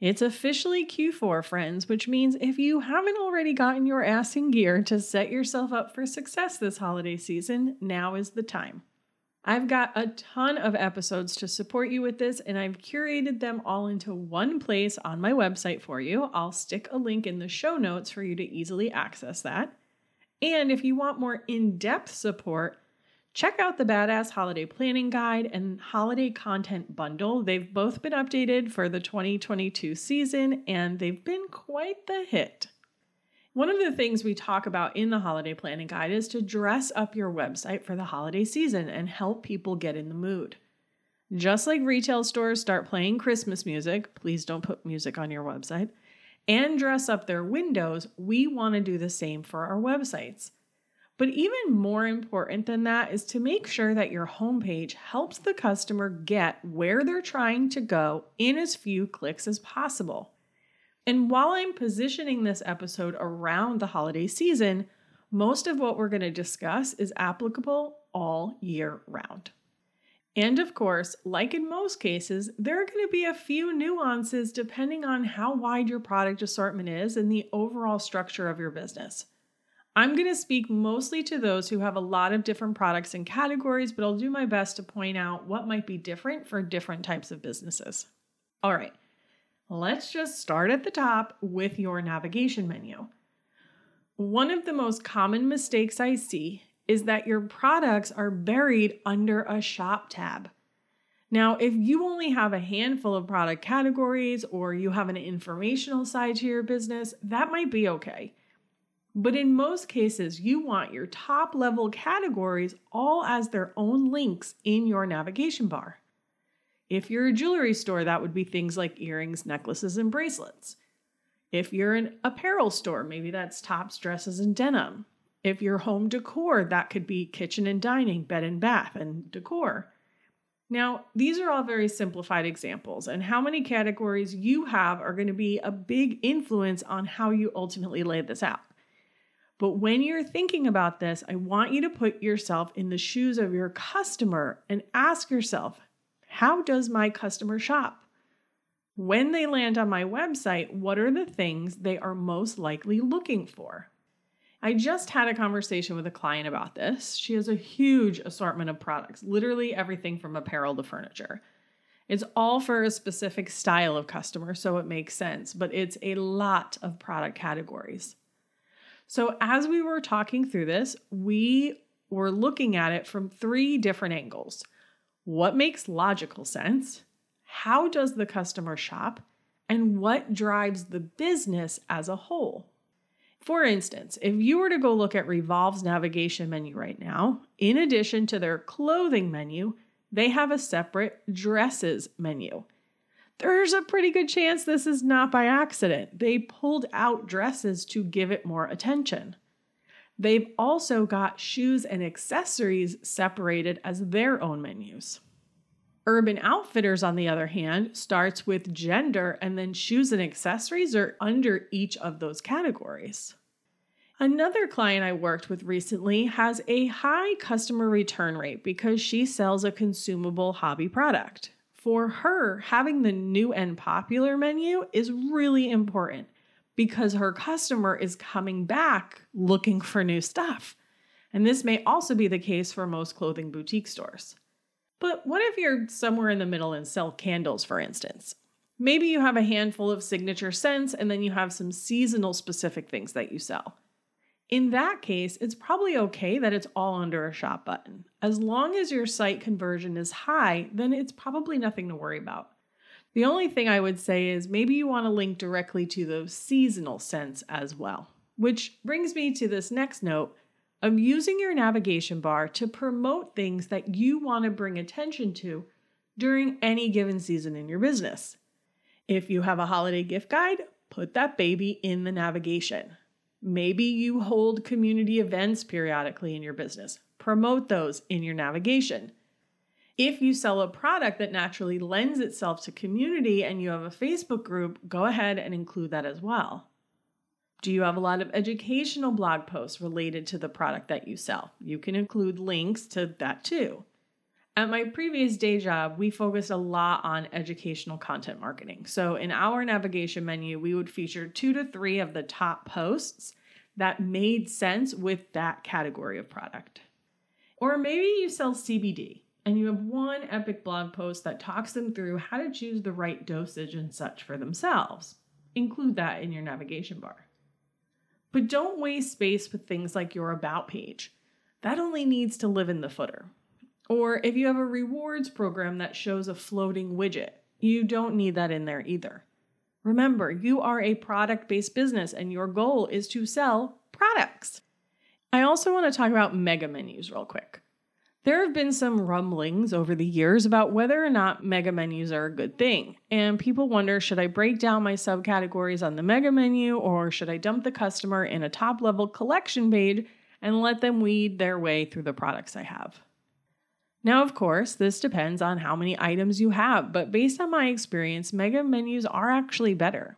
It's officially Q4, friends, which means if you haven't already gotten your ass in gear to set yourself up for success this holiday season, now is the time. I've got a ton of episodes to support you with this, and I've curated them all into one place on my website for you. I'll stick a link in the show notes for you to easily access that. And if you want more in depth support, Check out the Badass Holiday Planning Guide and Holiday Content Bundle. They've both been updated for the 2022 season and they've been quite the hit. One of the things we talk about in the Holiday Planning Guide is to dress up your website for the holiday season and help people get in the mood. Just like retail stores start playing Christmas music, please don't put music on your website, and dress up their windows, we want to do the same for our websites. But even more important than that is to make sure that your homepage helps the customer get where they're trying to go in as few clicks as possible. And while I'm positioning this episode around the holiday season, most of what we're going to discuss is applicable all year round. And of course, like in most cases, there are going to be a few nuances depending on how wide your product assortment is and the overall structure of your business. I'm going to speak mostly to those who have a lot of different products and categories, but I'll do my best to point out what might be different for different types of businesses. All right, let's just start at the top with your navigation menu. One of the most common mistakes I see is that your products are buried under a shop tab. Now, if you only have a handful of product categories or you have an informational side to your business, that might be okay. But in most cases, you want your top level categories all as their own links in your navigation bar. If you're a jewelry store, that would be things like earrings, necklaces, and bracelets. If you're an apparel store, maybe that's tops, dresses, and denim. If you're home decor, that could be kitchen and dining, bed and bath, and decor. Now, these are all very simplified examples, and how many categories you have are going to be a big influence on how you ultimately lay this out. But when you're thinking about this, I want you to put yourself in the shoes of your customer and ask yourself, how does my customer shop? When they land on my website, what are the things they are most likely looking for? I just had a conversation with a client about this. She has a huge assortment of products, literally everything from apparel to furniture. It's all for a specific style of customer, so it makes sense, but it's a lot of product categories. So, as we were talking through this, we were looking at it from three different angles. What makes logical sense? How does the customer shop? And what drives the business as a whole? For instance, if you were to go look at Revolve's navigation menu right now, in addition to their clothing menu, they have a separate dresses menu there's a pretty good chance this is not by accident. They pulled out dresses to give it more attention. They've also got shoes and accessories separated as their own menus. Urban Outfitters, on the other hand, starts with gender and then shoes and accessories are under each of those categories. Another client I worked with recently has a high customer return rate because she sells a consumable hobby product for her, having the new and popular menu is really important because her customer is coming back looking for new stuff. And this may also be the case for most clothing boutique stores. But what if you're somewhere in the middle and sell candles, for instance? Maybe you have a handful of signature scents and then you have some seasonal specific things that you sell. In that case, it's probably okay that it's all under a shop button. As long as your site conversion is high, then it's probably nothing to worry about. The only thing I would say is maybe you want to link directly to the seasonal scents as well. Which brings me to this next note of using your navigation bar to promote things that you want to bring attention to during any given season in your business. If you have a holiday gift guide, put that baby in the navigation. Maybe you hold community events periodically in your business. Promote those in your navigation. If you sell a product that naturally lends itself to community and you have a Facebook group, go ahead and include that as well. Do you have a lot of educational blog posts related to the product that you sell? You can include links to that too. At my previous day job, we focused a lot on educational content marketing. So, in our navigation menu, we would feature two to three of the top posts that made sense with that category of product. Or maybe you sell CBD and you have one epic blog post that talks them through how to choose the right dosage and such for themselves. Include that in your navigation bar. But don't waste space with things like your About page. That only needs to live in the footer. Or if you have a rewards program that shows a floating widget, you don't need that in there either. Remember, you are a product based business and your goal is to sell products. I also want to talk about mega menus real quick. There have been some rumblings over the years about whether or not mega menus are a good thing, and people wonder should I break down my subcategories on the mega menu or should I dump the customer in a top level collection page and let them weed their way through the products I have? Now, of course, this depends on how many items you have, but based on my experience, mega menus are actually better.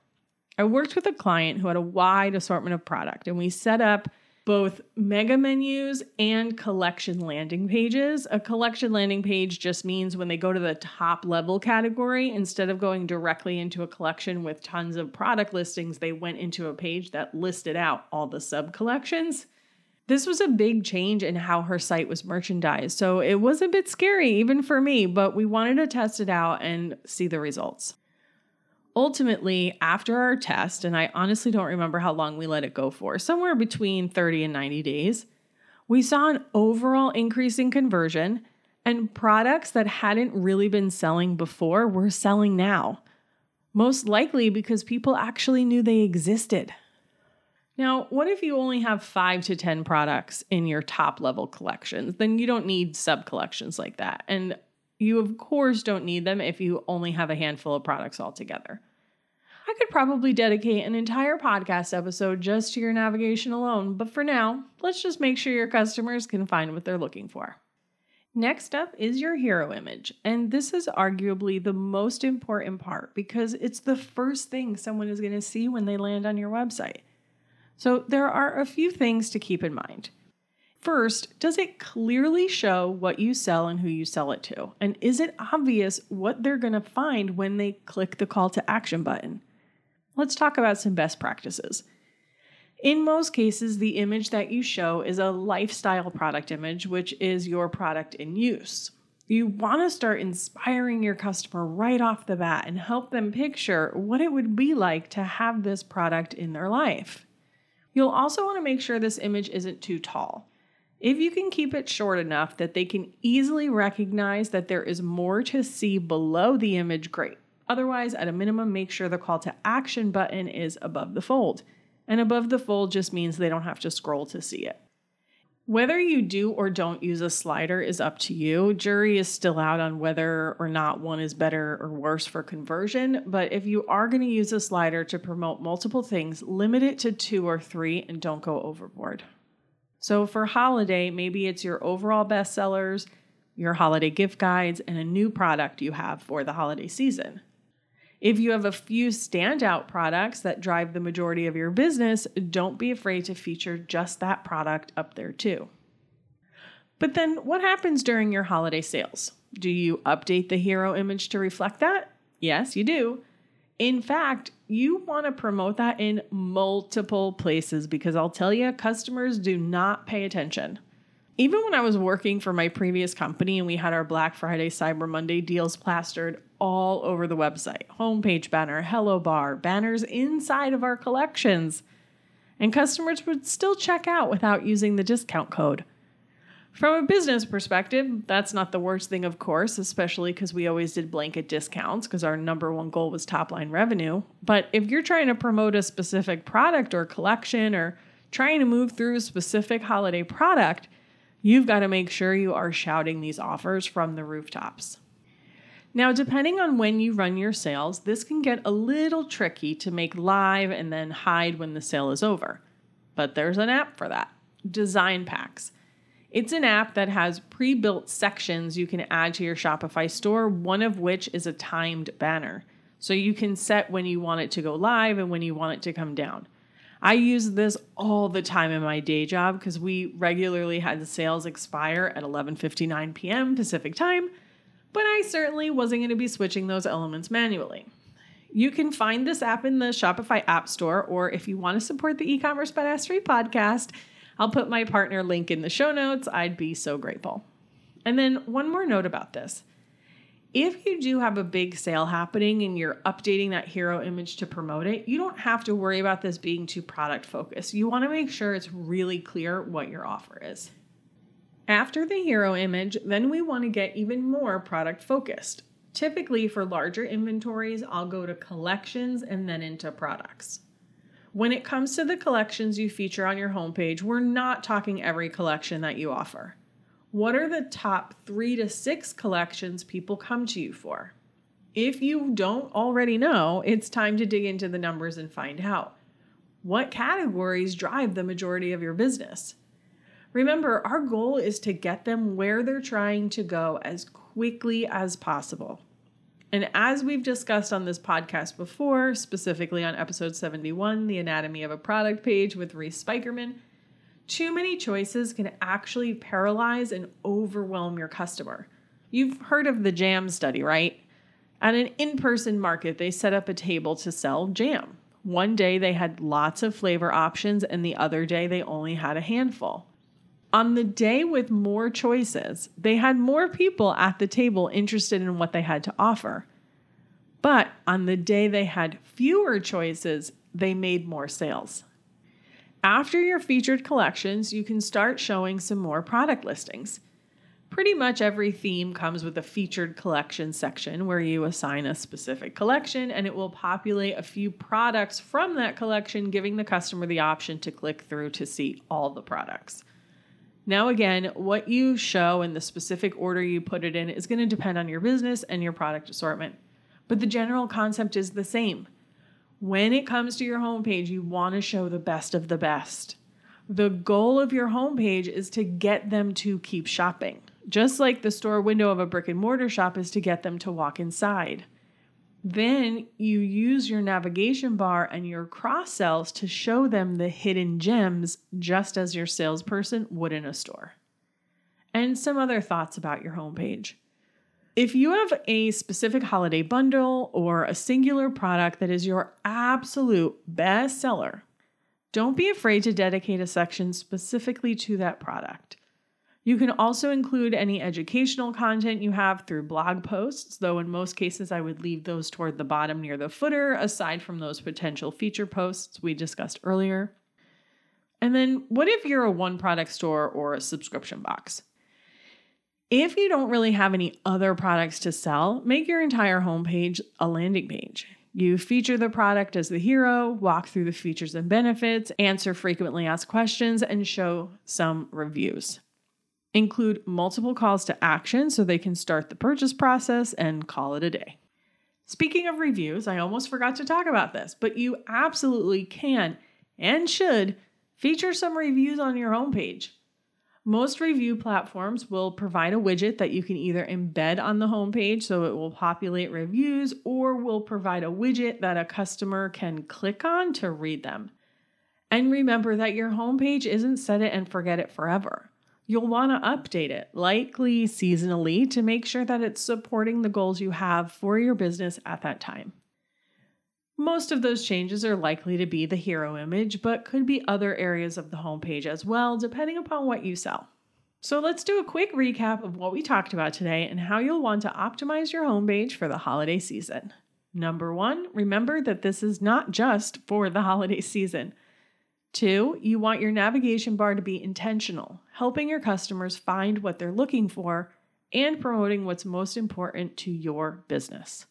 I worked with a client who had a wide assortment of product, and we set up both mega menus and collection landing pages. A collection landing page just means when they go to the top level category, instead of going directly into a collection with tons of product listings, they went into a page that listed out all the sub collections. This was a big change in how her site was merchandised, so it was a bit scary even for me, but we wanted to test it out and see the results. Ultimately, after our test, and I honestly don't remember how long we let it go for, somewhere between 30 and 90 days, we saw an overall increase in conversion, and products that hadn't really been selling before were selling now. Most likely because people actually knew they existed. Now, what if you only have five to 10 products in your top level collections? Then you don't need sub collections like that. And you, of course, don't need them if you only have a handful of products altogether. I could probably dedicate an entire podcast episode just to your navigation alone, but for now, let's just make sure your customers can find what they're looking for. Next up is your hero image, and this is arguably the most important part because it's the first thing someone is going to see when they land on your website. So there are a few things to keep in mind. First, does it clearly show what you sell and who you sell it to? And is it obvious what they're going to find when they click the call to action button? Let's talk about some best practices. In most cases, the image that you show is a lifestyle product image, which is your product in use. You want to start inspiring your customer right off the bat and help them picture what it would be like to have this product in their life. You'll also want to make sure this image isn't too tall. If you can keep it short enough that they can easily recognize that there is more to see below the image, great. Otherwise, at a minimum, make sure the call to action button is above the fold. And above the fold just means they don't have to scroll to see it. Whether you do or don't use a slider is up to you. Jury is still out on whether or not one is better or worse for conversion, but if you are going to use a slider to promote multiple things, limit it to two or three and don't go overboard. So for holiday, maybe it's your overall bestsellers, your holiday gift guides, and a new product you have for the holiday season. If you have a few standout products that drive the majority of your business, don't be afraid to feature just that product up there too. But then what happens during your holiday sales? Do you update the hero image to reflect that? Yes, you do. In fact, you want to promote that in multiple places because I'll tell you, customers do not pay attention even when I was working for my previous company and we had our Black Friday, Cyber Monday deals plastered all over the website homepage banner, hello bar, banners inside of our collections. and customers would still check out without using the discount code. From a business perspective, that's not the worst thing, of course, especially because we always did blanket discounts because our number one goal was top line revenue. But if you're trying to promote a specific product or collection or trying to move through a specific holiday product, you've got to make sure you are shouting these offers from the rooftops. Now, depending on when you run your sales, this can get a little tricky to make live and then hide when the sale is over. But there's an app for that Design Packs. It's an app that has pre built sections you can add to your Shopify store, one of which is a timed banner. So you can set when you want it to go live and when you want it to come down. I use this all the time in my day job because we regularly had the sales expire at 11:59 p.m. Pacific time, but I certainly wasn't going to be switching those elements manually. You can find this app in the Shopify App Store, or if you want to support the e-commerce badassery podcast, I'll put my partner link in the show notes. I'd be so grateful. And then one more note about this. If you do have a big sale happening and you're updating that hero image to promote it, you don't have to worry about this being too product focused. You want to make sure it's really clear what your offer is. After the hero image, then we want to get even more product focused. Typically, for larger inventories, I'll go to collections and then into products. When it comes to the collections you feature on your homepage, we're not talking every collection that you offer. What are the top three to six collections people come to you for? If you don't already know, it's time to dig into the numbers and find out. What categories drive the majority of your business? Remember, our goal is to get them where they're trying to go as quickly as possible. And as we've discussed on this podcast before, specifically on episode 71, The Anatomy of a Product page with Reese Spykerman, too many choices can actually paralyze and overwhelm your customer. You've heard of the jam study, right? At an in person market, they set up a table to sell jam. One day they had lots of flavor options, and the other day they only had a handful. On the day with more choices, they had more people at the table interested in what they had to offer. But on the day they had fewer choices, they made more sales. After your featured collections, you can start showing some more product listings. Pretty much every theme comes with a featured collection section where you assign a specific collection and it will populate a few products from that collection, giving the customer the option to click through to see all the products. Now, again, what you show and the specific order you put it in is going to depend on your business and your product assortment. But the general concept is the same. When it comes to your homepage, you want to show the best of the best. The goal of your homepage is to get them to keep shopping, just like the store window of a brick and mortar shop is to get them to walk inside. Then you use your navigation bar and your cross sells to show them the hidden gems, just as your salesperson would in a store. And some other thoughts about your homepage. If you have a specific holiday bundle or a singular product that is your absolute best seller, don't be afraid to dedicate a section specifically to that product. You can also include any educational content you have through blog posts, though in most cases I would leave those toward the bottom near the footer, aside from those potential feature posts we discussed earlier. And then, what if you're a one product store or a subscription box? If you don't really have any other products to sell, make your entire homepage a landing page. You feature the product as the hero, walk through the features and benefits, answer frequently asked questions, and show some reviews. Include multiple calls to action so they can start the purchase process and call it a day. Speaking of reviews, I almost forgot to talk about this, but you absolutely can and should feature some reviews on your homepage. Most review platforms will provide a widget that you can either embed on the homepage so it will populate reviews or will provide a widget that a customer can click on to read them. And remember that your homepage isn't set it and forget it forever you'll want to update it, likely seasonally, to make sure that it's supporting the goals you have for your business at that time. Most of those changes are likely to be the hero image, but could be other areas of the homepage as well, depending upon what you sell. So let's do a quick recap of what we talked about today and how you'll want to optimize your homepage for the holiday season. Number one, remember that this is not just for the holiday season. Two, you want your navigation bar to be intentional, helping your customers find what they're looking for and promoting what's most important to your business.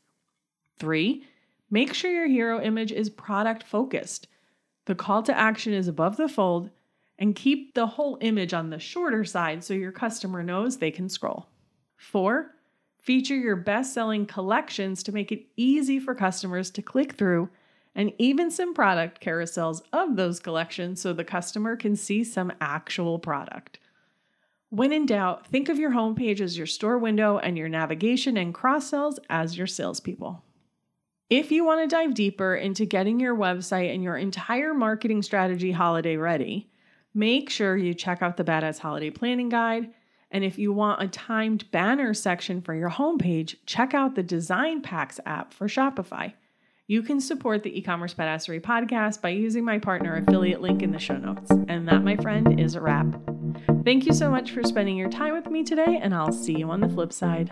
Three, make sure your hero image is product focused. The call to action is above the fold and keep the whole image on the shorter side so your customer knows they can scroll. Four, feature your best selling collections to make it easy for customers to click through, and even some product carousels of those collections so the customer can see some actual product. When in doubt, think of your homepage as your store window and your navigation and cross sells as your salespeople. If you want to dive deeper into getting your website and your entire marketing strategy holiday ready, make sure you check out the Badass Holiday Planning Guide. And if you want a timed banner section for your homepage, check out the Design Packs app for Shopify. You can support the e-commerce badassery podcast by using my partner affiliate link in the show notes. And that, my friend, is a wrap. Thank you so much for spending your time with me today, and I'll see you on the flip side.